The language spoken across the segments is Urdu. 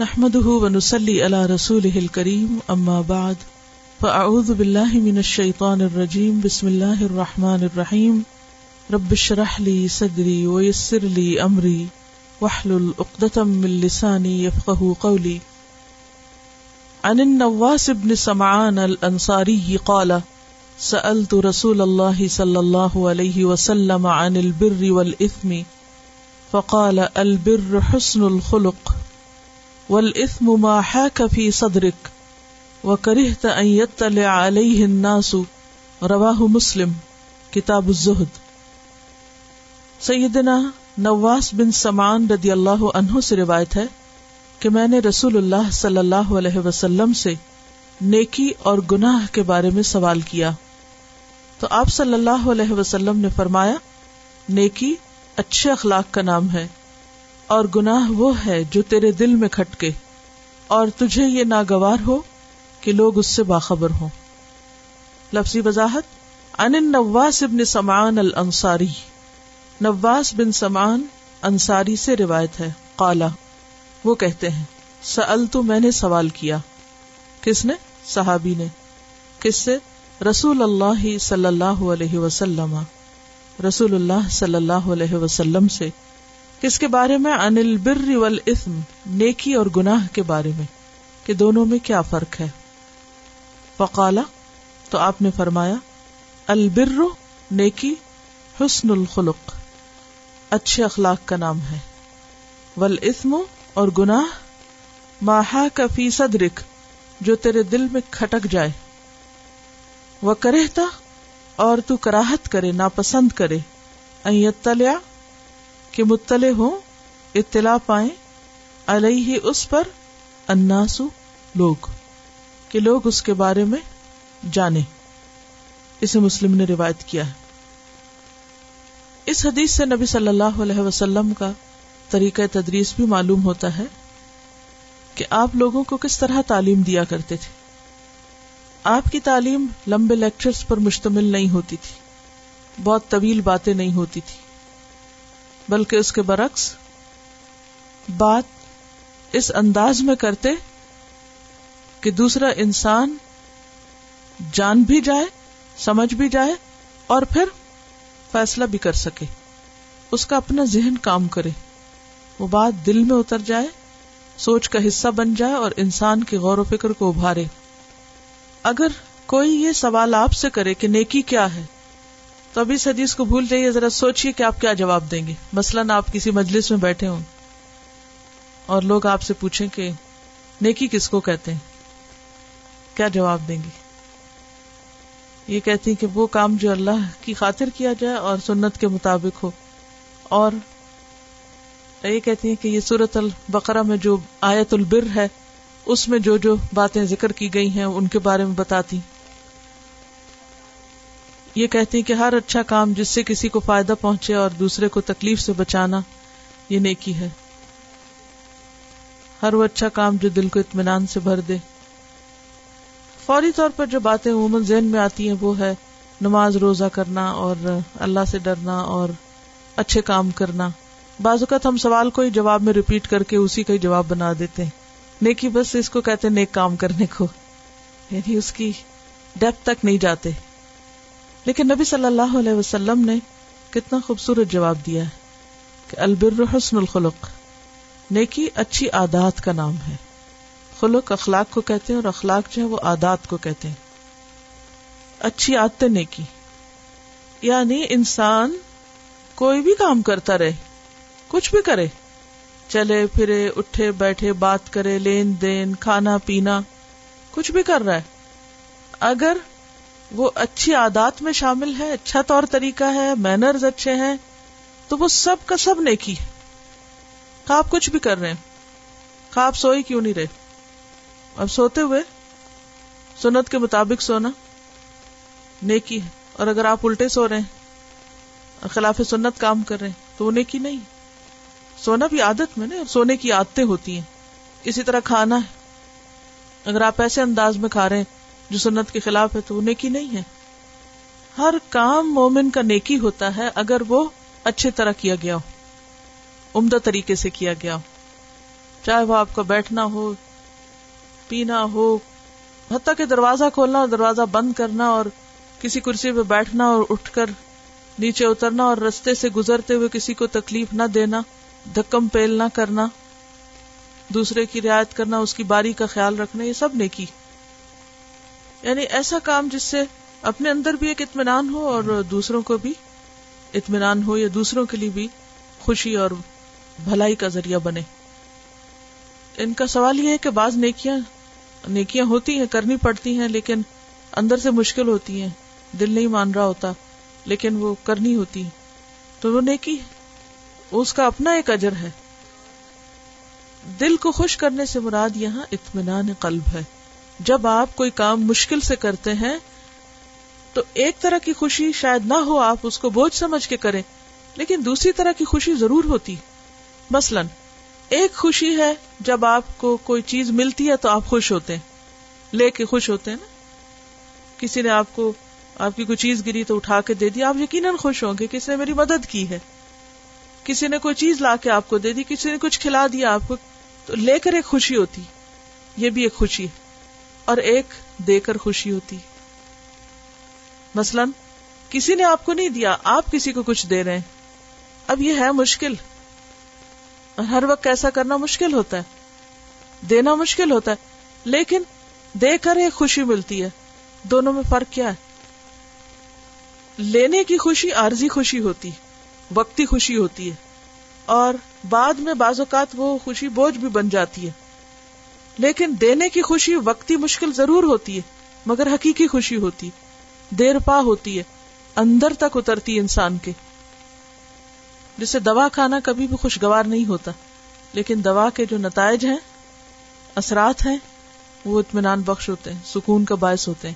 نحمده ونسلي على رسوله الكريم، أما بعد، فأعوذ بالله من الشيطان الرجيم، بسم الله الرحمن الرحيم. رب اشرح لي صدري ويسر لي أمري، واحلل عقدة من لساني يفقه قولي. عن النواس بن سمعان الأنصاري قال، سألت رسول الله صلى الله عليه وسلم عن البر والإثم، فقال البر حسن الخلق. والإثم ما حاك في صدرك وكرهت أن يطلع عليه الناس. رواه مسلم. کتاب الزہد. سیدنا نواس بن سمان رضی اللہ عنہ سے روایت ہے کہ میں نے رسول اللہ صلی اللہ علیہ وسلم سے نیکی اور گناہ کے بارے میں سوال کیا۔ تو آپ صلی اللہ علیہ وسلم نے فرمایا، نیکی اچھے اخلاق کا نام ہے۔ اور گناہ وہ ہے جو تیرے دل میں کھٹکے۔ اور تجھے یہ ناگوار ہو کہ لوگ اس سے باخبر ہوں۔ لفظی وضاحت ان نواس ابن سمان الانصاری۔ نواس بن سمان انصاری سے روایت ہے۔ قالا وہ کہتے ہیں سأل تو میں نے سوال کیا۔ کس نے؟ صحابی نے۔ کس سے؟ رسول اللہ صلی اللہ علیہ وسلم۔ رسول اللہ صلی اللہ علیہ وسلم سے۔ کس کے بارے میں انل بر والاسم نیکی اور گناہ کے بارے میں، کہ دونوں میں کیا فرق ہے؟ فقالا، تو آپ نے فرمایا، البر، نیکی، حسن الخلق۔ اچھے اخلاق کا نام ہے۔ والاسم اور گناہ ماہا کا فی صدرک، جو تیرے دل میں کھٹک جائے۔ وہ کرہتا اور تو کراہت کرے، ناپسند کرے۔ ایتلیا کہ مطلع ہو اطلاع پائیں۔ علیہ اس پر اناسو لوگ، کہ لوگ اس کے بارے میں جانے اسے مسلم نے روایت کیا ہے۔ اس حدیث سے نبی صلی اللہ علیہ وسلم کا طریقہ تدریس بھی معلوم ہوتا ہے کہ آپ لوگوں کو کس طرح تعلیم دیا کرتے تھے۔ آپ کی تعلیم لمبے لیکچرز پر مشتمل نہیں ہوتی تھی، بہت طویل باتیں نہیں ہوتی تھی۔ بلکہ اس کے برعکس بات اس انداز میں کرتے کہ دوسرا انسان جان بھی جائے، سمجھ بھی جائے اور پھر فیصلہ بھی کر سکے۔ اس کا اپنا ذہن کام کرے۔ وہ بات دل میں اتر جائے، سوچ کا حصہ بن جائے اور انسان کے غور و فکر کو ابھارے۔ اگر کوئی یہ سوال آپ سے کرے کہ نیکی کیا ہے تو ابھی اس حدیث کو بھول جائیے، ذرا سوچیے کہ آپ کیا جواب دیں گے۔ مثلاً آپ کسی مجلس میں بیٹھے ہوں اور لوگ آپ سے پوچھیں کہ نیکی کس کو کہتے ہیں؟ کیا جواب دیں گے؟ یہ کہتی ہیں کہ وہ کام جو اللہ کی خاطر کیا جائے اور سنت کے مطابق ہو۔ اور یہ کہتی ہیں کہ یہ سورت البقرہ میں جو آیت البر ہے، اس میں جو جو باتیں ذکر کی گئی ہیں، ان کے بارے میں بتاتی۔ یہ کہتی کہ ہر اچھا کام جس سے کسی کو فائدہ پہنچے اور دوسرے کو تکلیف سے بچانا یہ نیکی ہے۔ ہر وہ اچھا کام جو دل کو اطمینان سے بھر دے۔ فوری طور پر جو باتیں عموماً ذہن میں آتی ہیں وہ ہے نماز روزہ کرنا اور اللہ سے ڈرنا اور اچھے کام کرنا۔ بعض اوقات ہم سوال کو ہی جواب میں ریپیٹ کر کے اسی کا ہی جواب بنا دیتے ہیں۔ نیکی بس اس کو کہتے نیک کام کرنے کو۔ یعنی اس کی ڈیپ تک نہیں جاتے۔ لیکن نبی صلی اللہ علیہ وسلم نے کتنا خوبصورت جواب دیا ہے کہ البر حسن الخلق، نیکی اچھی عادات کا نام ہے۔ خلق اخلاق کو کہتے ہیں اور اخلاق جو ہے وہ عادات کو کہتے ہیں۔ اچھی عادتیں نیکی۔ یعنی انسان کوئی بھی کام کرتا رہے، کچھ بھی کرے، چلے، پھرے، اٹھے، بیٹھے، بات کرے، لین دین، کھانا، پینا، کچھ بھی کر رہا ہے۔ اگر وہ اچھی عادات میں شامل ہے اچھا طور طریقہ ہے مینرز اچھے ہیں، تو وہ سب کا سب نیکی ہے۔ آپ کچھ بھی کر رہے ہیں آپ سوئی کیوں نہیں رہے؟ اب سوتے ہوئے سنت کے مطابق سونا نیکی ہے۔ اور اگر آپ الٹے سو رہے ہیں، خلاف سنت کام کر رہے ہیں، تو وہ نیکی نہیں۔ سونا بھی عادت میں نا سونے کی عادتیں ہوتی ہیں۔ اسی طرح کھانا ہے۔ اگر آپ ایسے انداز میں کھا رہے ہیں جو سنت کے خلاف ہے تو وہ نیکی نہیں ہے۔ ہر کام مومن کا نیکی ہوتا ہے اگر وہ اچھی طرح کیا گیا ہو۔ عمدہ طریقے سے کیا گیا ہو۔ چاہے وہ آپ کا بیٹھنا ہو، پینا ہو، حتیٰ کہ دروازہ کھولنا اور دروازہ بند کرنا اور کسی کرسی پہ بیٹھنا اور اٹھ کر نیچے اترنا اور رستے سے گزرتے ہوئے کسی کو تکلیف نہ دینا، دھکم پیل نہ کرنا، دوسرے کی رعایت کرنا، اس کی باری کا خیال رکھنا، یہ سب نے کی یعنی ایسا کام جس سے اپنے اندر بھی ایک اطمینان ہو اور دوسروں کو بھی اطمینان ہو یا دوسروں کے لیے بھی خوشی اور بھلائی کا ذریعہ بنے۔ ان کا سوال یہ ہے کہ بعض نیکیاں نیکیاں ہوتی ہیں، کرنی پڑتی ہیں، لیکن اندر سے مشکل ہوتی ہیں۔ دل نہیں مان رہا ہوتا، لیکن وہ کرنی ہوتی تو وہ نیکی، اس کا اپنا ایک اجر ہے۔ دل کو خوش کرنے سے مراد یہاں اطمینان قلب ہے۔ جب آپ کوئی کام مشکل سے کرتے ہیں، تو ایک طرح کی خوشی شاید نہ ہو، آپ اس کو بوجھ سمجھ کے کریں، لیکن دوسری طرح کی خوشی ضرور ہوتی۔ مثلاً، ایک خوشی ہے جب آپ کو کوئی چیز ملتی ہے تو آپ خوش ہوتے ہیں، لے کے خوش ہوتے ہیں نا۔ کسی نے آپ کو، آپ کی کوئی چیز گری تو اٹھا کے دے دی، آپ یقیناً خوش ہوں گے کسی نے میری مدد کی ہے۔ کسی نے کوئی چیز لا کے آپ کو دے دی، کسی نے کچھ کھلا دیا آپ کو، تو لے کر ایک خوشی ہوتی۔ یہ بھی ایک خوشی ہے۔ اور ایک دے کر خوشی ہوتی۔ مثلاً، کسی نے آپ کو نہیں دیا، آپ کسی کو کچھ دے رہے ہیں۔ اب یہ ہے مشکل۔ ہر وقت ایسا کرنا مشکل ہوتا ہے۔ دینا مشکل ہوتا ہے۔ لیکن دے کر ایک خوشی ملتی ہے۔ دونوں میں فرق کیا ہے؟ لینے کی خوشی عارضی خوشی ہوتی، وقتی خوشی ہوتی ہے۔ اور بعد میں بعض اوقات وہ خوشی بوجھ بھی بن جاتی ہے۔ لیکن دینے کی خوشی وقتی مشکل ضرور ہوتی ہے، مگر حقیقی خوشی ہوتی، دیر پا ہوتی ہے، اندر تک اترتی انسان کے۔ جسے دوا کھانا کبھی بھی خوشگوار نہیں ہوتا، لیکن دوا کے جو نتائج ہیں، اثرات ہیں، وہ اطمینان بخش ہوتے ہیں، سکون کا باعث ہوتے ہیں۔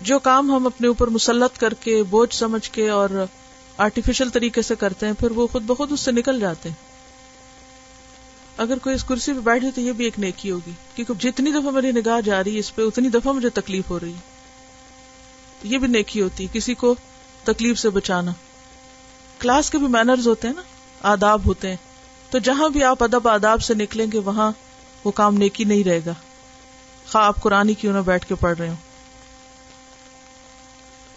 جو کام ہم اپنے اوپر مسلط کر کے، بوجھ سمجھ کے اور آرٹیفیشل طریقے سے کرتے ہیں، پھر وہ خود بخود اس سے نکل جاتے ہیں۔ اگر کوئی اس کرسی پہ بیٹھے تو یہ بھی ایک نیکی ہوگی، کیونکہ جتنی دفعہ میری نگاہ جا رہی ہے اس پہ اتنی دفعہ مجھے تکلیف ہو رہی ہے۔ یہ بھی نیکی ہوتی ہے کسی کو تکلیف سے بچانا۔ کلاس کے بھی مینرز ہوتے ہیں نا، آداب ہوتے ہیں۔ تو جہاں بھی آپ ادب آداب سے نکلیں گے، وہاں وہ کام نیکی نہیں رہے گا۔ خواہ آپ قرآن کیوں نہ بیٹھ کے پڑھ رہے ہوں۔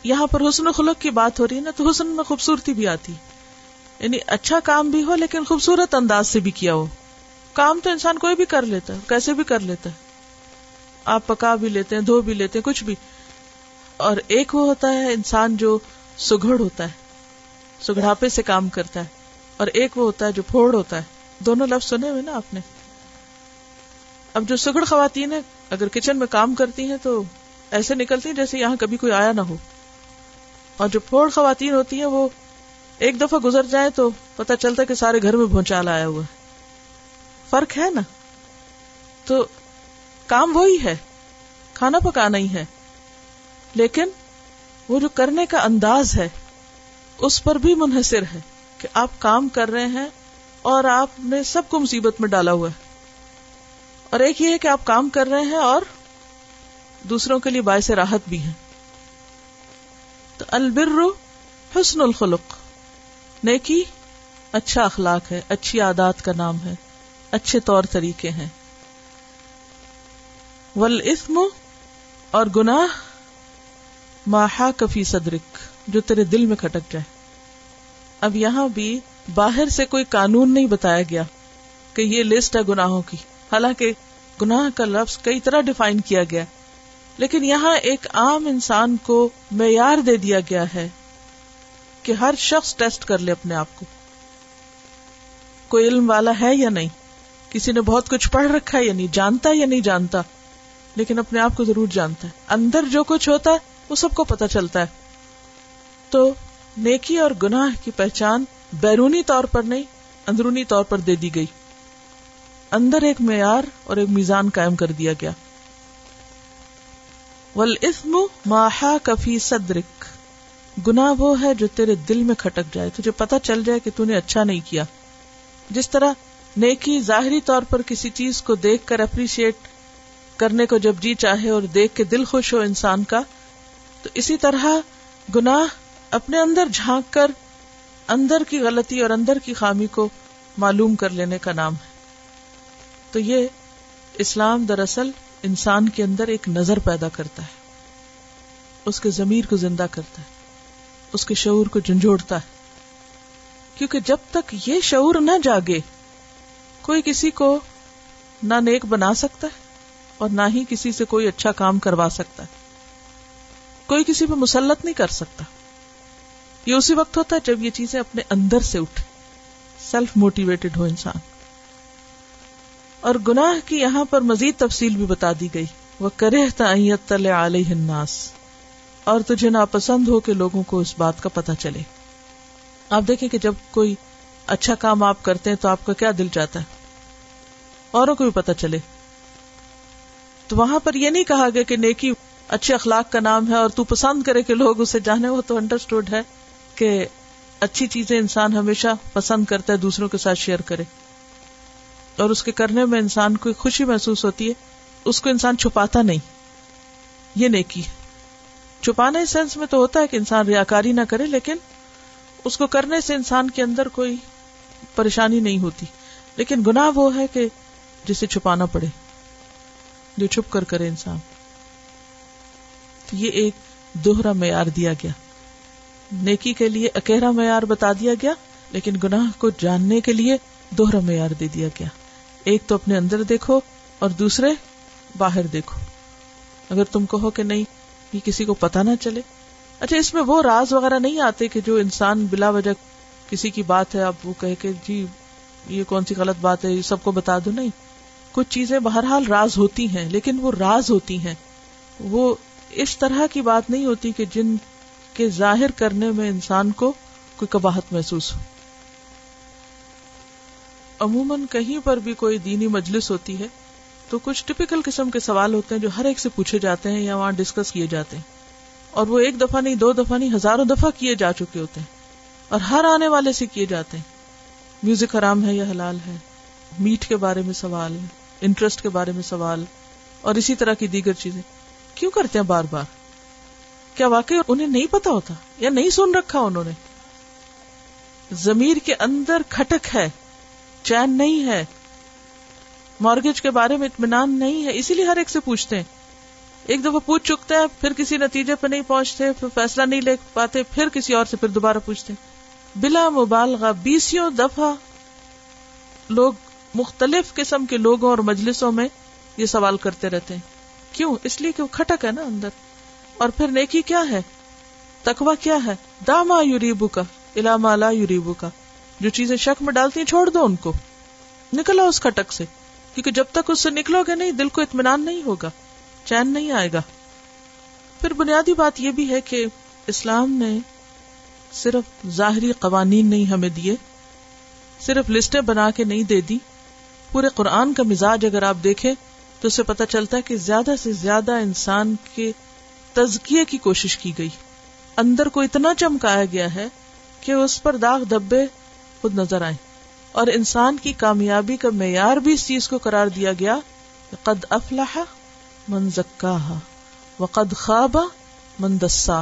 یہاں پر حسن خلق کی بات ہو رہی ہے نا، تو حسن میں خوبصورتی بھی آتی۔ یعنی اچھا کام بھی ہو، لیکن خوبصورت انداز سے بھی کیا ہو۔ کام تو انسان کوئی بھی کر لیتا ہے، کیسے بھی کر لیتا ہے۔ آپ پکا بھی لیتے ہیں، دھو بھی لیتے ہیں، کچھ بھی۔ اور ایک وہ ہوتا ہے، انسان جو سگڑ ہوتا ہے، سگڑاپے سے کام کرتا ہے۔ اور ایک وہ ہوتا ہے جو پھوڑ ہوتا ہے۔ دونوں لفظ سنے ہوئے نا آپ نے؟ اب جو سگڑ خواتین ہیں، اگر کچن میں کام کرتی ہیں تو ایسے نکلتی ہیں جیسے یہاں کبھی کوئی آیا نہ ہو۔ اور جو پھوڑ خواتین ہوتی ہیں، وہ ایک دفعہ گزر جائے تو پتا چلتا کہ سارے گھر میں بھونچال آیا ہوا ہے۔ فرق ہے نا؟ تو کام وہی ہے، کھانا پکانا ہی ہے۔ لیکن وہ جو کرنے کا انداز ہے، اس پر بھی منحصر ہے کہ آپ کام کر رہے ہیں اور آپ نے سب کو مصیبت میں ڈالا ہوا ہے۔ اور ایک یہ ہے کہ آپ کام کر رہے ہیں اور دوسروں کے لیے باعث راحت بھی ہیں۔ تو البر حسن الخلق، نیکی اچھا اخلاق ہے، اچھی عادات کا نام ہے۔ اچھے طور طریقے ہیں۔ ولاسم اور گناہ ماہا کفی صدرک جو تیرے دل میں کھٹک جائے۔ اب یہاں بھی باہر سے کوئی قانون نہیں بتایا گیا کہ یہ لسٹ ہے گناہوں کی۔ حالانکہ گناہ کا لفظ کئی طرح ڈیفائن کیا گیا۔ لیکن یہاں ایک عام انسان کو معیار دے دیا گیا ہے کہ ہر شخص ٹیسٹ کر لے اپنے آپ کو۔ کوئی علم والا ہے یا نہیں؟ کسی نے بہت کچھ پڑھ رکھا ہے یا نہیں جانتا یا نہیں جانتا، لیکن اپنے آپ کو ضرور جانتا ہے۔ اندر جو کچھ ہوتا ہے، وہ سب کو پتا چلتا ہے۔ تو نیکی اور گناہ کی پہچان بیرونی طور پر نہیں، اندرونی طور پر دے دی گئی۔ اندر ایک معیار اور ایک میزان قائم کر دیا گیا۔ ولاسم ماہا کفی صدرک گنا وہ ہے جو تیرے دل میں کھٹک جائے، تجھے پتا چل جائے کہ نے اچھا نہیں کیا۔ جس طرح نیکی ظاہری طور پر کسی چیز کو دیکھ کر اپریشیٹ کرنے کو جب جی چاہے اور دیکھ کے دل خوش ہو انسان کا، تو اسی طرح گناہ اپنے اندر جھانک کر اندر کی غلطی اور اندر کی خامی کو معلوم کر لینے کا نام ہے۔ تو یہ اسلام دراصل انسان کے اندر ایک نظر پیدا کرتا ہے۔ اس کے ضمیر کو زندہ کرتا ہے۔ اس کے شعور کو جھنجھوڑتا ہے۔ کیونکہ جب تک یہ شعور نہ جاگے کوئی کسی کو نہ نیک بنا سکتا ہے اور نہ ہی کسی سے کوئی اچھا کام کروا سکتا ہے۔ کوئی کسی پہ مسلط نہیں کر سکتا۔ یہ اسی وقت ہوتا ہے جب یہ چیزیں اپنے اندر سے اٹھ سیلف موٹیویٹڈ ہو انسان۔ اور گناہ کی یہاں پر مزید تفصیل بھی بتا دی گئی۔ وہ کرے الناس۔ اور تجھے ناپسند ہو کہ لوگوں کو اس بات کا پتہ چلے۔ آپ دیکھیں کہ جب کوئی اچھا کام آپ کرتے ہیں تو آپ کا کیا دل چاہتا ہے؟ اوروں کو بھی پتہ چلے۔ تو وہاں پر یہ نہیں کہا گیا کہ نیکی اچھے اخلاق کا نام ہے اور تو پسند کرے کہ لوگ اسے جانے، وہ تو انڈرسٹوڈ ہے کہ اچھی چیزیں انسان ہمیشہ پسند کرتا ہے، دوسروں کے ساتھ شیئر کرے۔ اور اس کے کرنے میں انسان کو خوشی محسوس ہوتی ہے، اس کو انسان چھپاتا نہیں۔ یہ نیکی چھپانے سینس میں تو ہوتا ہے کہ انسان ریاکاری نہ کرے، لیکن اس کو کرنے سے انسان کے اندر کوئی پریشانی نہیں ہوتی۔ لیکن گناہ وہ ہے کہ جسے چھپانا پڑے، جو چھپ کر کرے انسان۔ یہ ایک دوہرا معیار دیا گیا۔ نیکی کے لیے اکیرا معیار بتا دیا گیا، لیکن گناہ کو جاننے کے لیے دوہرا معیار دے دیا گیا۔ ایک تو اپنے اندر دیکھو اور دوسرے باہر دیکھو۔ اگر تم کہو کہ نہیں، یہ کسی کو پتا نہ چلے۔ اچھا اس میں وہ راز وغیرہ نہیں آتے کہ جو انسان بلا وجہ کسی کی بات ہے اب وہ کہے کہ جی یہ کون سی غلط بات ہے، یہ سب کو بتا دو نہیں کچھ چیزیں بہرحال راز ہوتی ہیں، لیکن وہ راز ہوتی ہیں۔ وہ اس طرح کی بات نہیں ہوتی کہ جن کے ظاہر کرنے میں انسان کو کوئی کباہت محسوس ہو۔ عموماً کہیں پر بھی کوئی دینی مجلس ہوتی ہے تو کچھ ٹپکل قسم کے سوال ہوتے ہیں جو ہر ایک سے پوچھے جاتے ہیں یا وہاں ڈسکس کیے جاتے ہیں۔ اور وہ ایک دفعہ نہیں، دو دفعہ نہیں، ہزاروں دفعہ کیے جا چکے ہوتے ہیں۔ اور ہر آنے والے سے کیے جاتے ہیں۔ میوزک حرام ہے یا حلال ہے؟ میٹ کے بارے میں سوال ہے۔ انٹرسٹ کے بارے میں سوال اور اسی طرح کی دیگر چیزیں۔ کیوں کرتے ہیں بار بار؟ کیا واقعی انہیں نہیں پتا ہوتا یا نہیں سن رکھا انہوں نے؟ زمیر کے اندر کھٹک ہے، چین نہیں ہے، مارگیج کے بارے میں اطمینان نہیں ہے، اسی لیے ہر ایک سے پوچھتے ہیں۔ ایک دفعہ پوچھ چکتے ہیں، پھر کسی نتیجے پہ نہیں پہنچتے، پھر فیصلہ نہیں لے پاتے، پھر کسی اور سے پھر دوبارہ پوچھتے بلا مبالغہ بیسوں دفعہ لوگ مختلف قسم کے لوگوں اور مجلسوں میں یہ سوال کرتے رہتے ہیں۔ کیوں؟ اس لیے کہ وہ کھٹک ہے نا اندر۔ اور پھر نیکی کیا ہے؟ تکوا کیا ہے؟ داما یوریبو کا علامہ لا یوریبو کا جو چیزیں شک میں ڈالتی ہیں، چھوڑ دو ان کو۔ نکلو اس کھٹک سے۔ کیونکہ جب تک اس سے نکلو گے نہیں، دل کو اطمینان نہیں ہوگا، چین نہیں آئے گا۔ پھر بنیادی بات یہ بھی ہے کہ اسلام نے صرف ظاہری قوانین نہیں ہمیں دیے، صرف لسٹیں بنا کے نہیں دے دی۔ پورے قرآن کا مزاج اگر آپ دیکھیں تو اسے پتا چلتا ہے کہ زیادہ سے زیادہ انسان کے تزکیے کی کوشش کی گئی۔ اندر کو اتنا چمکایا گیا ہے کہ اس پر داغ دبے خود نظر آئے اور انسان کی کامیابی کا معیار بھی اس چیز کو قرار دیا گیا قد افلاح من زکا و قد خواب من دسا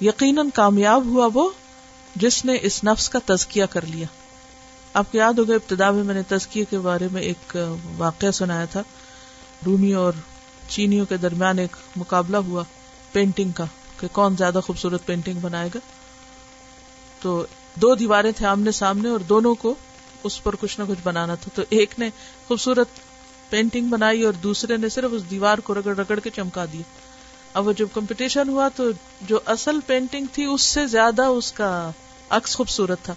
یقیناً کامیاب ہوا وہ جس نے اس نفس کا تزکیہ کر لیا۔ آپ کو یاد ہوگا، ابتدا میں میں نے تزکیے کے بارے میں ایک واقعہ سنایا تھا۔ رومی اور چینیوں کے درمیان ایک مقابلہ ہوا پینٹنگ کا، کہ کون زیادہ خوبصورت پینٹنگ بنائے گا۔ تو دو دیواریں تھے آمنے سامنے اور دونوں کو اس پر کچھ نہ کچھ بنانا تھا۔ تو ایک نے خوبصورت پینٹنگ بنائی اور دوسرے نے صرف اس دیوار کو رگڑ رگڑ کے چمکا دیا۔ اب وہ جب کمپٹیشن ہوا تو جو اصل پینٹنگ تھی، اس سے زیادہ اس کا عکس خوبصورت تھا۔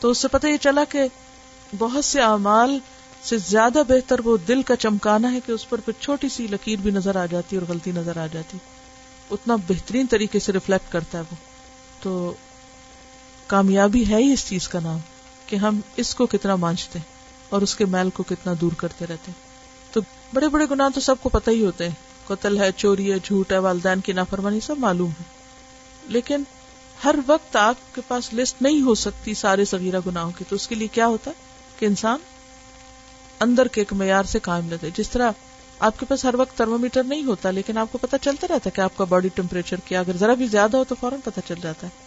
تو اس سے پتہ یہ چلا کہ بہت سے اعمال سے زیادہ بہتر وہ دل کا چمکانا ہے کہ اس پر پھر چھوٹی سی لکیر بھی نظر آ جاتی اور غلطی نظر آ جاتی۔ اتنا بہترین طریقے سے ریفلیکٹ کرتا ہے وہ۔ تو کامیابی ہے ہی اس چیز کا نام کہ ہم اس کو کتنا مانچتے ہیں اور اس کے میل کو کتنا دور کرتے رہتے ہیں۔ تو بڑے بڑے گناہ تو سب کو پتہ ہی ہوتے ہیں۔ قتل ہے، چوری ہے، جھوٹ ہے، والدین کی نافرمانی سب معلوم ہے۔ لیکن ہر وقت آپ کے پاس لسٹ نہیں ہو سکتی سارے سگیرہ گناہوں کی، تو اس کے لیے کیا ہوتا؟ ہے کہ انسان اندر کے ایک معیار سے قائم لیتے جس طرح آپ کے پاس ہر وقت تھرمو میٹر نہیں ہوتا، لیکن آپ کو پتا چلتا رہتا ہے کہ آپ کا باڈی ٹیمپریچر کیا، اگر ذرا بھی زیادہ ہو تو فوراً پتا چل جاتا ہے۔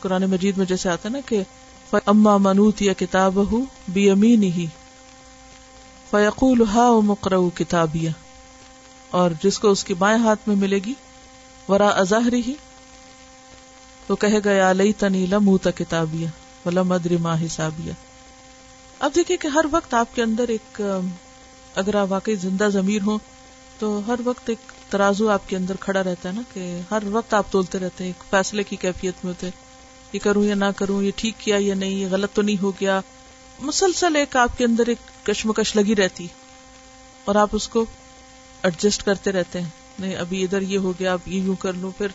قرآن مجید میں جیسے آتا ہے نا کہ اما منوت یا کتاب ہو بی امین ہی فیقول ہا مقرر کتابیہ اور جس کو اس کی بائیں ہاتھ میں ملے گی ورا اظہری ہی تو کہے گا یا لئی تنی لمتا کتابیہ ولم ادری ماں حسابیہ. اب دیکھیے کہ ہر وقت آپ کے اندر ایک، اگر آپ واقعی زندہ ضمیر ہو تو ہر وقت ایک ترازو آپ کے اندر کھڑا رہتا ہے نا، کہ ہر وقت آپ تولتے رہتے ہیں، ایک فیصلے کی کیفیت میں ہوتے یہ کروں یا نہ کروں، یہ ٹھیک کیا یا نہیں، یہ غلط تو نہیں ہو گیا۔ مسلسل ایک آپ کے اندر ایک کشمکش لگی رہتی، اور آپ اس کو ایڈجسٹ کرتے رہتے ہیں، نہیں، ابھی ادھر یہ ہو گیا، اب یہ یوں کر لوں، پھر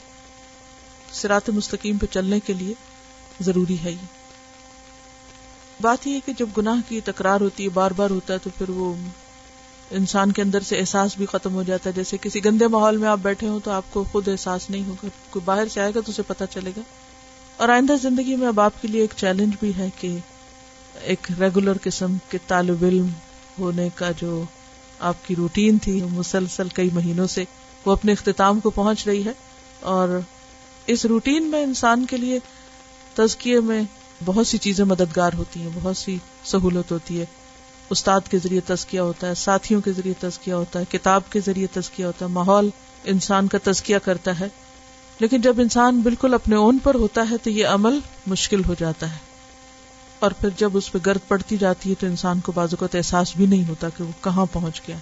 سرات مستقیم پہ چلنے کے لیے ضروری ہے یہ۔ بات یہ کہ جب گناہ کی تکرار ہوتی ہے، بار بار ہوتا ہے، تو پھر وہ انسان کے اندر سے احساس بھی ختم ہو جاتا ہے۔ جیسے کسی گندے ماحول میں آپ بیٹھے ہوں تو آپ کو خود احساس نہیں ہوگا، کوئی باہر سے آئے گا تو اسے پتا چلے گا۔ اور آئندہ زندگی میں اب آپ کے لیے ایک چیلنج بھی ہے کہ ایک ریگولر قسم کے طالب علم ہونے کا جو آپ کی روٹین تھی، مسلسل کئی مہینوں سے وہ اپنے اختتام کو پہنچ رہی ہے۔ اور اس روٹین میں انسان کے لیے تزکیے میں بہت سی چیزیں مددگار ہوتی ہیں، بہت سی سہولت ہوتی ہے۔ استاد کے ذریعے تزکیہ ہوتا ہے، ساتھیوں کے ذریعے تزکیہ ہوتا ہے، کتاب کے ذریعے تزکیہ ہوتا ہے۔ ماحول انسان کا تزکیہ کرتا ہے۔ لیکن جب انسان بالکل اپنے اون پر ہوتا ہے تو یہ عمل مشکل ہو جاتا ہے۔ اور پھر جب اس پہ گرد پڑتی جاتی ہے تو انسان کو بازو کا احساس بھی نہیں ہوتا کہ وہ کہاں پہنچ گیا۔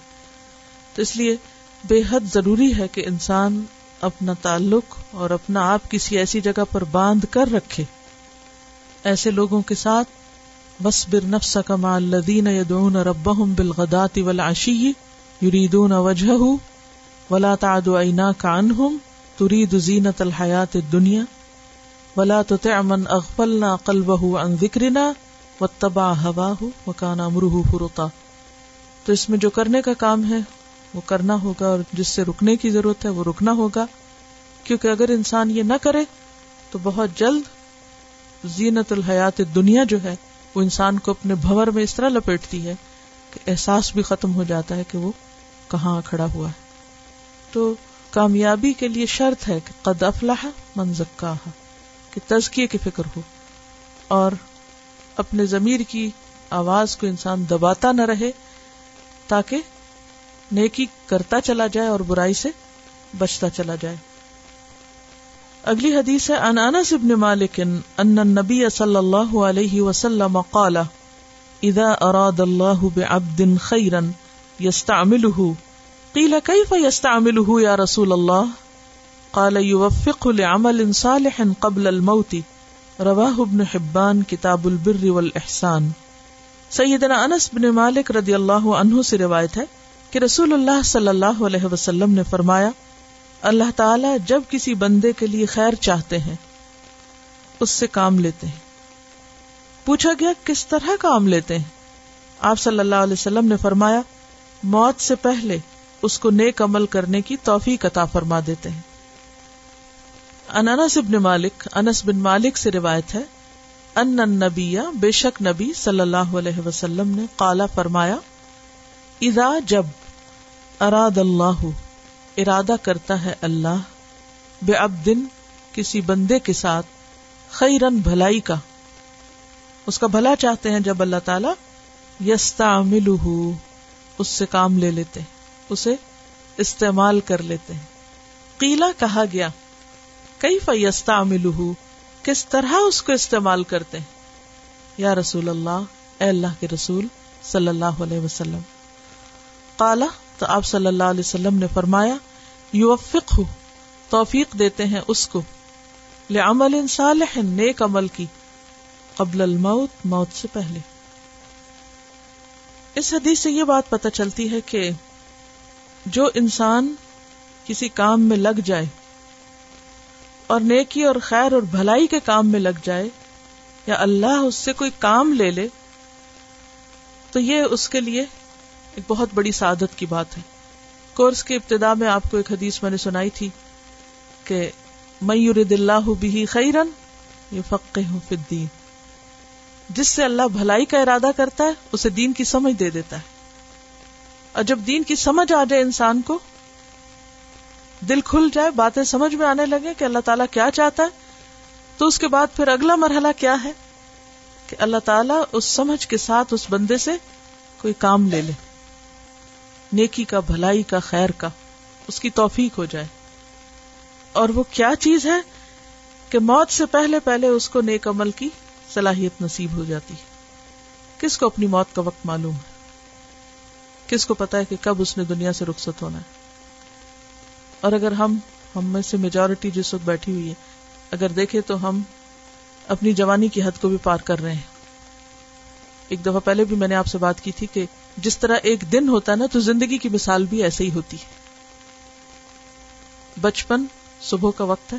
تو اس لیے بے حد ضروری ہے کہ انسان اپنا تعلق اور اپنا آپ کسی ایسی جگہ پر باندھ کر رکھے۔ ایسے لوگوں کے ساتھ بس بر نفس کما الدین یدون رب بالغدات والعشی یریدون وجہ ولا تعد عینا کانہم ترید زینت الحیات الدنیا ولا تطع من اغفلنا قلبه عن ذکرنا واتبع هواه وكان امره فرطا۔ تو اس میں جو کرنے کا کام ہے وہ کرنا ہوگا اور جس سے رکنے کی ضرورت ہے وہ رکنا ہوگا۔ کیونکہ اگر انسان یہ نہ کرے تو بہت جلد زینت الحیات دنیا جو ہے وہ انسان کو اپنے بھور میں اس طرح لپیٹتی ہے کہ احساس بھی ختم ہو جاتا ہے کہ وہ کہاں کھڑا ہوا ہے۔ تو کامیابی کے لیے شرط ہے کہ قد افلاح منزکا کہ تزکیے کی فکر ہو۔ اور اپنے ضمیر کی آواز کو انسان دباتا نہ رہے تاکہ نیکی کرتا چلا جائے اور برائی سے بچتا چلا جائے۔ اگلی حدیث ہے ان انس ابن مالک ان النبي صلی اللہ علیہ وسلم قال، اذا اراد الله بعبد خيرا يستعمله قيل كيف يستعمله يا رسول الله قال يوفق لعمل صالح قبل الموت۔ رواه ابن حبان، کتاب البر والاحسان سیدنا انس بن مالک رضی اللہ عنہ سے روایت ہے کہ رسول اللہ صلی اللہ علیہ وسلم نے فرمایا، اللہ تعالی جب کسی بندے کے لیے خیر چاہتے ہیں، اس سے کام لیتے ہیں۔ پوچھا گیا، کس طرح کام لیتے ہیں؟ آپ صلی اللہ علیہ وسلم نے فرمایا، موت سے پہلے اس کو نیک عمل کرنے کی توفیق عطا فرما دیتے ہیں۔ انس بن مالک، انس بن مالک سے روایت ہے، ان نبی بے شک نبی صلی اللہ علیہ وسلم نے کالا فرمایا، اذا جب اراد اللہ ارادہ کرتا ہے اللہ بے اب دن کسی بندے کے ساتھ خیرن بھلائی کا۔ اس کا بھلا چاہتے ہیں جب اللہ تعالی یستا اس سے کام لے لیتے اسے استعمال کر لیتے ہیں۔ قیلا کہا گیا کئی فیستا کس طرح اس کو استعمال کرتے ہیں؟ یا رسول اللہ، اے اللہ کے رسول صلی اللہ علیہ وسلم۔ کالا تو آپ صلی اللہ علیہ وسلم نے فرمایا یوفق ہو توفیق دیتے ہیں اس کو۔ لعمل صالح، نیک عمل کی۔ قبل الموت، موت سے پہلے۔ اس حدیث سے یہ بات پتہ چلتی ہے کہ جو انسان کسی کام میں لگ جائے اور نیکی اور خیر اور بھلائی کے کام میں لگ جائے یا اللہ اس سے کوئی کام لے لے، تو یہ اس کے لیے ایک بہت بڑی سعادت کی بات ہے۔ کورس کی ابتدا میں آپ کو ایک حدیث میں نے سنائی تھی کہ میور اللہ بھی خیرن یہ فقہ الدین۔ جس سے اللہ بھلائی کا ارادہ کرتا ہے، اسے دین کی سمجھ دے دیتا ہے۔ اور جب دین کی سمجھ آ جائے انسان کو، دل کھل جائے، باتیں سمجھ میں آنے لگے کہ اللہ تعالیٰ کیا چاہتا ہے، تو اس کے بعد پھر اگلا مرحلہ کیا ہے؟ کہ اللہ تعالیٰ اس سمجھ کے ساتھ اس بندے سے کوئی کام لے لے۔ نیکی کا، بھلائی کا، خیر کا، اس کی توفیق ہو جائے۔ اور وہ کیا چیز ہے کہ موت سے پہلے پہلے اس کو نیک عمل کی صلاحیت نصیب ہو جاتی ہے؟ کس کو اپنی موت کا وقت معلوم ہے؟ کس کو پتا ہے کہ کب اس نے دنیا سے رخصت ہونا ہے؟ اور اگر ہم ہم میں سے میجورٹی جس وقت بیٹھی ہوئی ہے اگر دیکھے تو ہم اپنی جوانی کی حد کو بھی پار کر رہے ہیں۔ ایک دفعہ پہلے بھی میں نے آپ سے بات کی تھی کہ جس طرح ایک دن ہوتا ہے نا، تو زندگی کی مثال بھی ایسے ہی ہوتی ہے۔ بچپن صبح کا وقت ہے،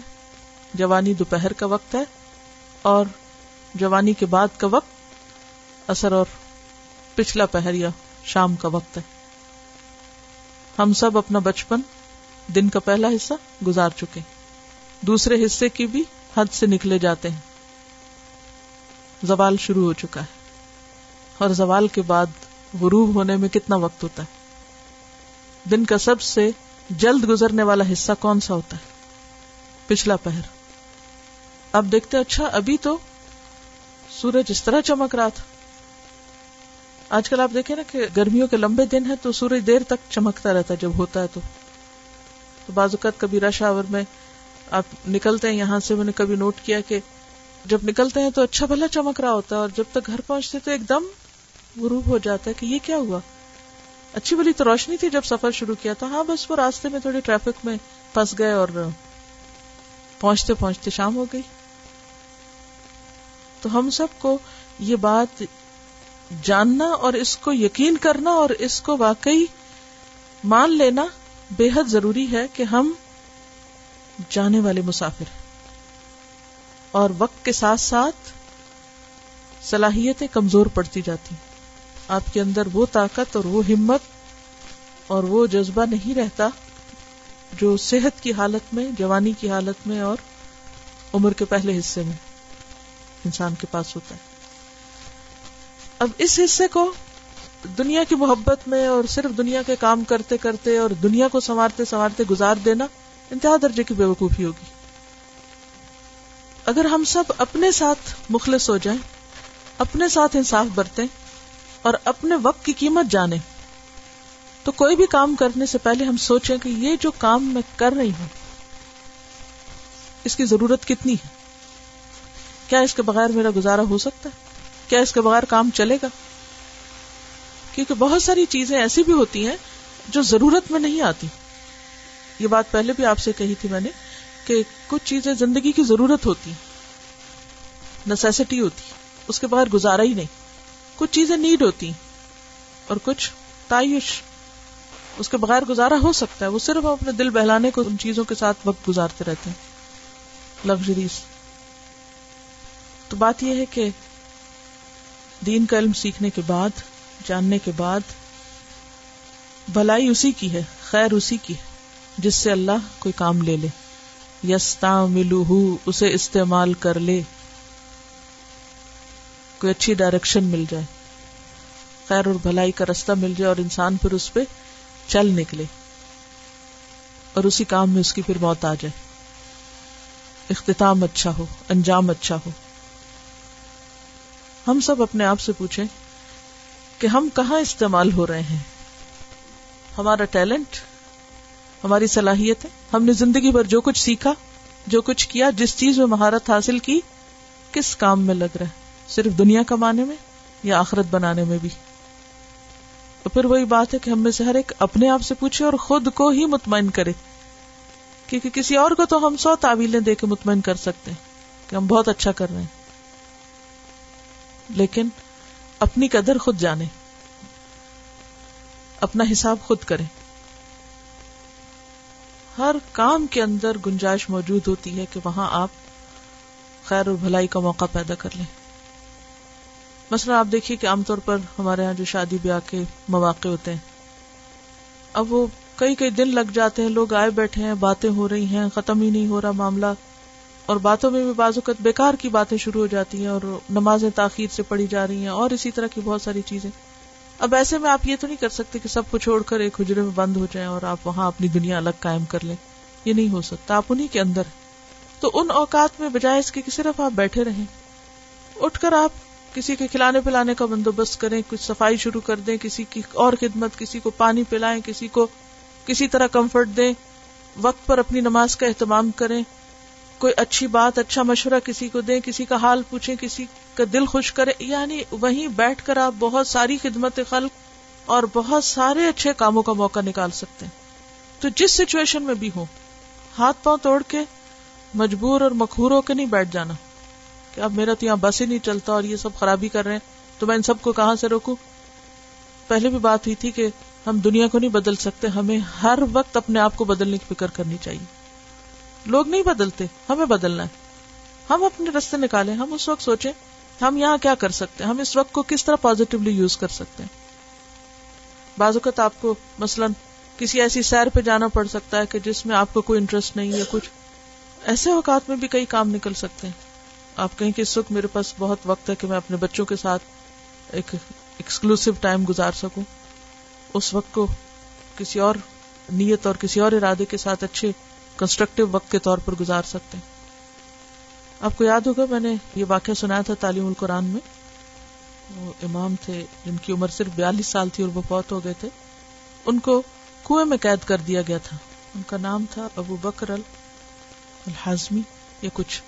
جوانی دوپہر کا وقت ہے، اور جوانی کے بعد کا وقت اثر اور پچھلا پہر یا شام کا وقت ہے۔ ہم سب اپنا بچپن دن کا پہلا حصہ گزار چکے دوسرے حصے کی بھی حد سے نکلے جاتے ہیں۔ زوال شروع ہو چکا ہے اور زوال کے بعد غروب ہونے میں کتنا وقت ہوتا ہے؟ دن کا سب سے جلد گزرنے والا حصہ کون سا ہوتا ہے؟ پچھلا پہر۔ اب دیکھتے اچھا ابھی تو سورج اس طرح چمک رہا تھا۔ آج کل آپ دیکھیں نا کہ گرمیوں کے لمبے دن ہے تو سورج دیر تک چمکتا رہتا ہے، جب ہوتا ہے تو۔ تو بعض اوقات کبھی رش آور میں آپ نکلتے ہیں، یہاں سے میں نے کبھی نوٹ کیا کہ جب نکلتے ہیں تو اچھا بھلا چمک رہا ہوتا ہے اور جب تک گھر پہنچتے تو ایک دم غروب ہو جاتا ہے کہ یہ کیا ہوا؟ اچھی بلی تو روشنی تھی جب سفر شروع کیا تھا۔ ہاں بس وہ راستے میں تھوڑی ٹریفک میں پھنس گئے اور پہنچتے پہنچتے شام ہو گئی۔ تو ہم سب کو یہ بات جاننا اور اس کو یقین کرنا اور اس کو واقعی مان لینا بے حد ضروری ہے کہ ہم جانے والے مسافر ہیں۔ اور وقت کے ساتھ ساتھ صلاحیتیں کمزور پڑتی جاتی آپ کے اندر وہ طاقت اور وہ ہمت اور وہ جذبہ نہیں رہتا جو صحت کی حالت میں، جوانی کی حالت میں اور عمر کے پہلے حصے میں انسان کے پاس ہوتا ہے۔ اب اس حصے کو دنیا کی محبت میں اور صرف دنیا کے کام کرتے کرتے اور دنیا کو سنوارتے سنوارتے گزار دینا انتہا درجے کی بے وقوفی ہوگی۔ اگر ہم سب اپنے ساتھ مخلص ہو جائیں، اپنے ساتھ انصاف برتیں اور اپنے وقت کی قیمت جانیں تو کوئی بھی کام کرنے سے پہلے ہم سوچیں کہ یہ جو کام میں کر رہی ہوں، اس کی ضرورت کتنی ہے؟ کیا اس کے بغیر میرا گزارا ہو سکتا ہے؟ کیا اس کے بغیر کام چلے گا؟ کیونکہ بہت ساری چیزیں ایسی بھی ہوتی ہیں جو ضرورت میں نہیں آتی۔ یہ بات پہلے بھی آپ سے کہی تھی میں نے کہ کچھ چیزیں زندگی کی ضرورت ہوتی نیسیسٹی ہوتی، اس کے بغیر گزارا ہی نہیں۔ کچھ چیزیں نیڈ ہوتی اور کچھ تعیش۔ اس کے بغیر گزارا ہو سکتا ہے۔ وہ صرف اپنے دل بہلانے کو ان چیزوں کے ساتھ وقت گزارتے رہتے ہیں۔ لگژریز تو بات یہ ہے کہ دین کا علم سیکھنے کے بعد، جاننے کے بعد، بھلائی اسی کی ہے، خیر اسی کی ہے، جس سے اللہ کوئی کام لے لے۔ یستا ملو اسے استعمال کر لے۔ کوئی اچھی ڈائریکشن مل جائے۔ خیر اور بھلائی کا رستہ مل جائے اور انسان پھر اس پہ چل نکلے۔ اور اسی کام میں اس کی پھر موت آ جائے۔ اختتام اچھا ہو، انجام اچھا ہو۔ ہم سب اپنے آپ سے پوچھیں کہ ہم کہاں استعمال ہو رہے ہیں؟ ہمارا ٹیلنٹ، ہماری صلاحیت ہے؟ ہم نے زندگی بھر جو کچھ سیکھا، جو کچھ کیا، جس چیز میں مہارت حاصل کی، کس کام میں لگ رہا ہے؟ صرف دنیا کمانے میں یا آخرت بنانے میں بھی؟ تو پھر وہی بات ہے کہ ہم میں سے ہر ایک اپنے آپ سے پوچھے اور خود کو ہی مطمئن کرے۔ کیونکہ کسی اور کو تو ہم سو تعویلیں دے کے مطمئن کر سکتے ہیں کہ ہم بہت اچھا کر رہے ہیں۔ لیکن اپنی قدر خود جانے، اپنا حساب خود کریں۔ ہر کام کے اندر گنجائش موجود ہوتی ہے کہ وہاں آپ خیر اور بھلائی کا موقع پیدا کر لیں۔ مثلا آپ دیکھیے کہ عام طور پر ہمارے یہاں جو شادی بیاہ کے مواقع ہوتے ہیں، اب وہ کئی کئی دن لگ جاتے ہیں، لوگ آئے بیٹھے ہیں، باتیں ہو رہی ہیں، ختم ہی نہیں ہو رہا معاملہ، اور باتوں میں بھی بعض اوقات بیکار کی باتیں شروع ہو جاتی ہیں اور نمازیں تاخیر سے پڑھی جا رہی ہیں، اور اسی طرح کی بہت ساری چیزیں۔ اب ایسے میں آپ یہ تو نہیں کر سکتے کہ سب کو چھوڑ کر ایک حجرے میں بند ہو جائیں اور آپ وہاں اپنی دنیا الگ قائم کر لیں۔ یہ نہیں ہو سکتا، آپ انہیں کے اندر۔ تو ان اوقات میں بجائے اس کے کہ صرف آپ بیٹھے رہیں۔ اٹھ کر آپ کسی کے کھلانے پلانے کا بندوبست کریں، کچھ صفائی شروع کر دیں، کسی کی اور خدمت، کسی کو پانی پلائیں، کسی کو کسی طرح کمفرٹ دیں، وقت پر اپنی نماز کا اہتمام کریں۔ کوئی اچھی بات اچھا مشورہ کسی کو دیں، کسی کا حال پوچھیں، کسی کا دل خوش کرے یعنی وہیں بیٹھ کر آپ بہت ساری خدمت خلق اور بہت سارے اچھے کاموں کا موقع نکال سکتے ہیں۔ تو جس سچویشن میں بھی ہو ہاتھ پاؤں توڑ کے مجبور اور مکھور ہو کے نہیں بیٹھ جانا۔ کہ اب میرا تو یہاں بس ہی نہیں چلتا اور یہ سب خرابی کر رہے ہیں، تو میں ان سب کو کہاں سے روکوں؟ پہلے بھی بات ہوئی تھی کہ ہم دنیا کو نہیں بدل سکتے، ہمیں ہر وقت اپنے آپ کو بدلنے کی فکر کرنی چاہیے۔ لوگ نہیں بدلتے، ہمیں بدلنا ہے۔ ہم اپنے رستے نکالیں، ہم اس وقت سوچیں، ہم یہاں کیا کر سکتے ہیں؟ ہم اس وقت کو کس طرح پازیٹیولی یوز کر سکتے ہیں؟ بعض اوقات آپ کو مثلاً کسی ایسی سیر پہ جانا پڑ سکتا ہے کہ جس میں آپ کو کوئی انٹرسٹ نہیں ہے کچھ۔ ایسے اوقات میں بھی کئی کام نکل سکتے ہیں۔ آپ کہیں کہ اس وقت میرے پاس بہت وقت ہے کہ میں اپنے بچوں کے ساتھ ایک ایکسکلوسو ٹائم گزار سکوں۔ اس وقت کو کسی اور نیت اور کسی اور ارادے کے ساتھ اچھے کنسٹرکٹیو وقت کے طور پر گزار سکتے ہیں۔ آپ کو یاد ہوگا میں نے یہ واقعہ سنایا تھا تعلیم القرآن میں۔ وہ امام تھے جن کی عمر صرف بیالیس سال تھی اور وہ بہت ہو گئے تھے۔ ان کو کنویں میں قید کر دیا گیا تھا۔ ان کا نام تھا ابو بکر الحازمی یا کچھ۔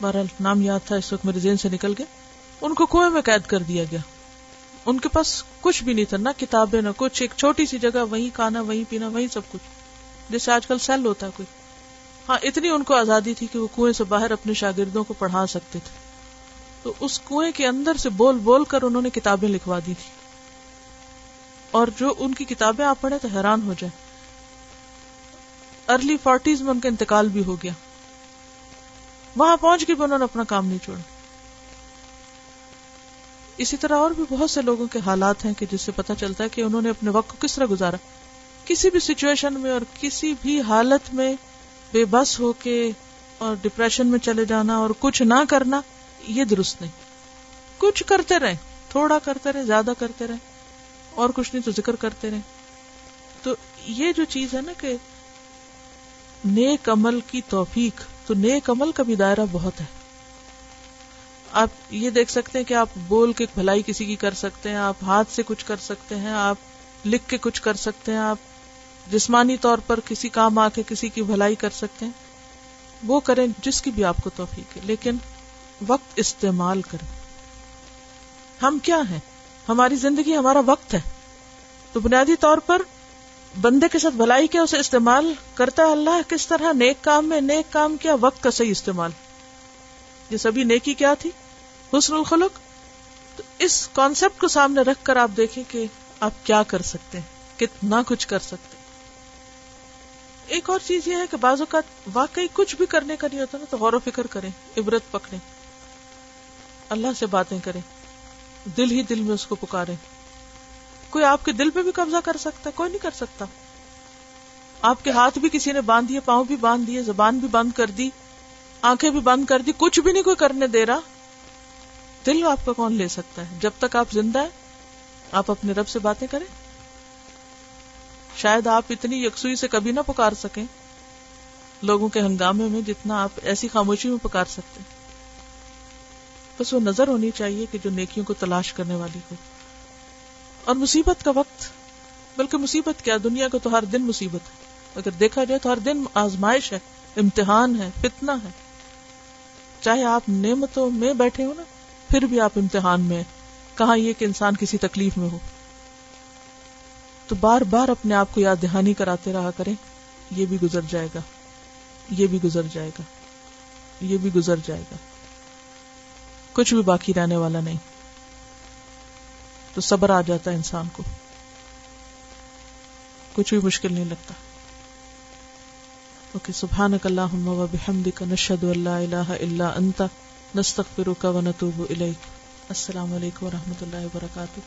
بہرحال نام یاد تھا، اس وقت میرے ذہن سے نکل گیا۔ ان کو کنویں میں قید کر دیا گیا۔ ان کے پاس کچھ بھی نہیں تھا، نہ کتابیں، نہ کچھ، ایک چھوٹی سی جگہ، وہیں کھانا، وہیں پینا، وہیں سب کچھ۔ جیسے آج کل سیل ہوتا ہے کوئی۔ ہاں اتنی ان کو آزادی تھی کہ وہ کنویں سے باہر اپنے شاگردوں کو پڑھا سکتے تھے۔ تو اس کنویں کے اندر سے بول بول کر انہوں نے کتابیں لکھوا دی تھی اور جو ان کی کتابیں آپ پڑھے تو حیران ہو جائے ارلی فورٹیز میں ان کا انتقال بھی ہو گیا۔ وہاں پہنچ کے بھی انہوں نے اپنا کام نہیں چھوڑا۔ اسی طرح اور بھی بہت سے لوگوں کے حالات ہیں کہ جس سے پتا چلتا ہے کہ انہوں نے اپنے وقت کو کس طرح گزارا۔ کسی بھی سچویشن میں اور کسی بھی حالت میں بے بس ہو کے اور ڈپریشن میں چلے جانا اور کچھ نہ کرنا، یہ درست نہیں۔ کچھ کرتے رہے تھوڑا کرتے رہے زیادہ کرتے رہے اور کچھ نہیں تو ذکر کرتے رہے تو یہ جو چیز ہے نا کہ نیک عمل کی توفیق تو نیک عمل کا بھی دائرہ بہت ہے۔ آپ یہ دیکھ سکتے ہیں کہ آپ بول کے بھلائی کسی کی کر سکتے ہیں، آپ ہاتھ سے کچھ کر سکتے ہیں، آپ لکھ کے کچھ کر سکتے ہیں، آپ جسمانی طور پر کسی کام آ کے کسی کی بھلائی کر سکتے ہیں۔ وہ کریں جس کی بھی آپ کو توفیق ہے، لیکن وقت استعمال کریں۔ ہم کیا ہیں؟ ہماری زندگی ہمارا وقت ہے۔ تو بنیادی طور پر بندے کے ساتھ بھلائی کیا، اسے استعمال کرتا ہے اللہ؟ کس طرح؟ نیک کام میں نیک کام کیا، وقت کا صحیح استعمال۔ یہ سبھی نیکی کیا تھی؟ حسن الخلق؟ تو اس کانسیپٹ کو سامنے رکھ کر آپ دیکھیں کہ آپ کیا کر سکتے ہیں، کتنا کچھ کر سکتے ایک اور چیز یہ ہے کہ بعض اوقات واقعی کچھ بھی کرنے کا نہیں ہوتا نا، تو غور و فکر کریں، عبرت پکڑیں۔ اللہ سے باتیں کریں، دل ہی دل میں اس کو پکارے کوئی آپ کے دل پہ بھی قبضہ کر سکتا ہے؟ کوئی نہیں کر سکتا۔ آپ کے ہاتھ بھی کسی نے باندھ دیے، پاؤں بھی باندھ دیے، زبان بھی بند کر دی، آنکھیں بھی بند کر دی، کچھ بھی نہیں کوئی کرنے دے رہا۔ دل آپ کا کون لے سکتا ہے؟ جب تک آپ زندہ ہیں، آپ اپنے رب سے باتیں کریں۔ شاید آپ اتنی یکسوئی سے کبھی نہ پکار سکیں، لوگوں کے ہنگامے میں جتنا آپ ایسی خاموشی میں پکار سکتے۔ بس وہ نظر ہونی چاہیے کہ جو نیکیوں کو تلاش کرنے والی ہو۔ اور مصیبت کا وقت، بلکہ مصیبت کیا؟ دنیا کو تو ہر دن مصیبت ہے۔ اگر دیکھا جائے تو ہر دن آزمائش ہے، امتحان ہے فتنا ہے۔ چاہے آپ نعمتوں میں بیٹھے ہو نا، پھر بھی آپ امتحان میں کہاں یہ کہ انسان کسی تکلیف میں ہو؟ تو بار بار اپنے آپ کو یاد دہانی کراتے رہا کریں۔ یہ بھی گزر جائے گا۔ یہ بھی گزر جائے گا۔ یہ بھی گزر جائے گا۔ کچھ بھی باقی رہنے والا نہیں۔ تو صبر آ جاتا ہے انسان کو۔ کچھ بھی مشکل نہیں لگتا۔ اوکے، سبحانک اللہم و بحمدک، نشہد اللہ الہ الا انت، نستغفرک و نتوب الیک۔ السلام علیکم و رحمۃ اللہ وبرکاتہ۔